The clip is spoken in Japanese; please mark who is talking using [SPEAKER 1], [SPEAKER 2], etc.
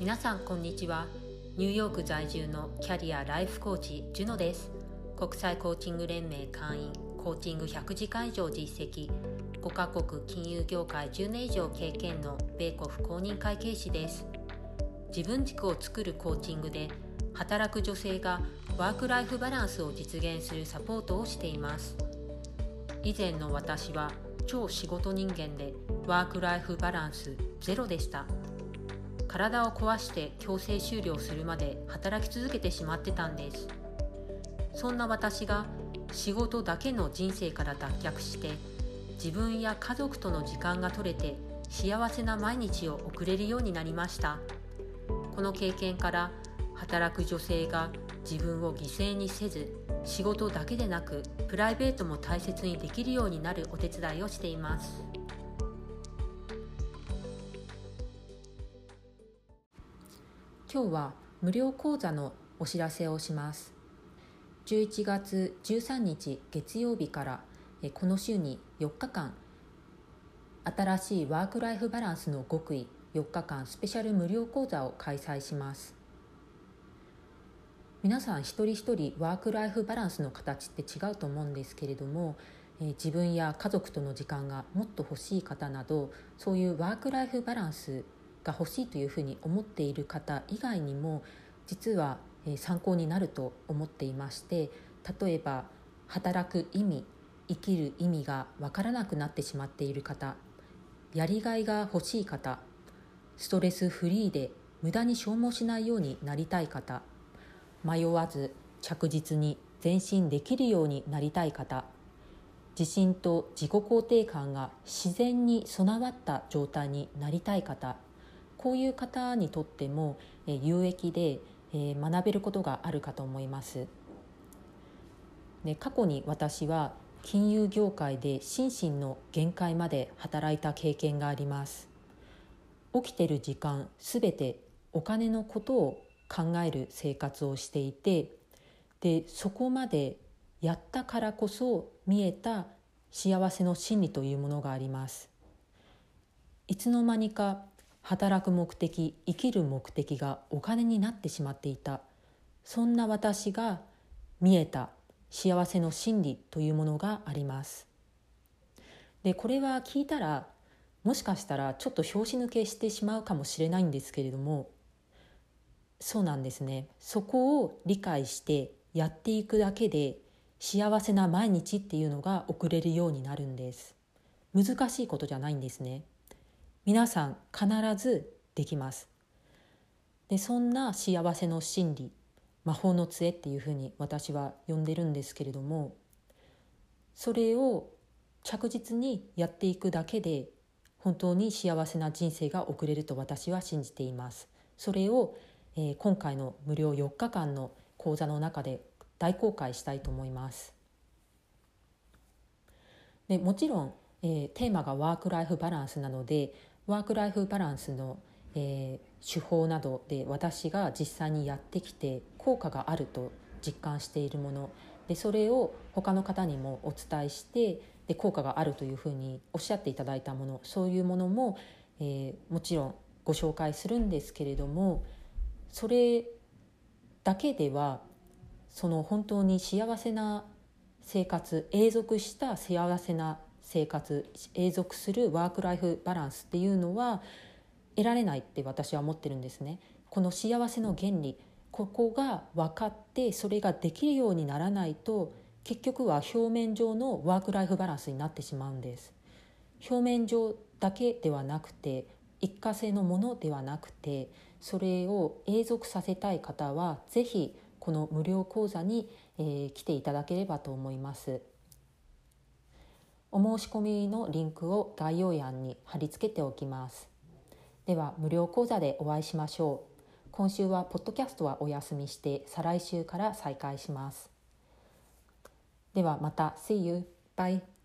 [SPEAKER 1] 皆さんこんにちは。ニューヨーク在住のキャリアライフコーチジュノです。国際コーチング連盟会員コーチング100時間以上実績5カ国金融業界10年以上経験の米国公認会計士です。自分軸を作るコーチングで働く女性がワークライフバランスを実現するサポートをしています。以前の私は超仕事人間でワークライフバランスゼロでした。体を壊して強制終了するまで働き続けてしまってたんです。そんな私が仕事だけの人生から脱却して自分や家族との時間が取れて幸せな毎日を送れるようになりました。この経験から働く女性が自分を犠牲にせず仕事だけでなくプライベートも大切にできるようになるお手伝いをしています。今日は無料講座のお知らせをします。11月13日月曜日からこの週に4日間新しいワークライフバランスの極意4日間スペシャル無料講座を開催します。皆さん一人一人ワークライフバランスの形って違うと思うんですけれども、え自分や家族との時間がもっと欲しい方などそういうワークライフバランスが欲しいというふうに思っている方以外にも実は参考になると思っていまして例えば働く意味生きる意味がわからなくなってしまっている方やりがいが欲しい方ストレスフリーで無駄に消耗しないようになりたい方迷わず着実に前進できるようになりたい方自信と自己肯定感が自然に備わった状態になりたい方こういう方にとっても有益で学べることがあるかと思います。で過去に私は金融業界で心身の限界まで働いた経験があります起きてる時間すべてお金のことを考える生活をしていてでそこまでやったからこそ見えた幸せの真理というものがありますいつの間にか働く目的生きる目的がお金になってしまっていた。そんな私が見えた幸せの真理というものがあります。でこれは聞いたらもしかしたらちょっと拍子抜けしてしまうかもしれないんですけれどもそうなんですね。そこを理解してやっていくだけで幸せな毎日っていうのが送れるようになるんです。難しいことじゃないんですね。皆さん必ずできます。でそんな幸せの真理魔法の杖っていうふうに私は呼んでるんですけれどもそれを着実にやっていくだけで本当に幸せな人生が送れると私は信じています。それを、えー、今回の無料4日間の講座の中で大公開したいと思います。でもちろん、えー、テーマがワークライフバランスなのでワークライフバランスのえー、手法などで私が実際にやってきて効果があると実感しているもの。でそれを他の方にもお伝えしてで効果があるというふうにおっしゃっていただいたもの。そういうものも、えー、もちろんご紹介するんですけれどもそれだけではその本当に幸せな生活永続した幸せな生活永続するワーク・ライフ・バランスっていうのは得られないって私は思ってるんですね。この幸せの原理ここが分かってそれができるようにならないと結局は表面上のワーク・ライフ・バランスになってしまうんです。表面上だけではなくて一過性のものではなくてそれを永続させたい方は是非この無料講座に、えー、来ていただければと思います。お申し込みのリンクを概要欄に貼り付けておきます。では無料講座でお会いしましょう今週はポッドキャストはお休みして再来週から再開しますではまた See you! Bye!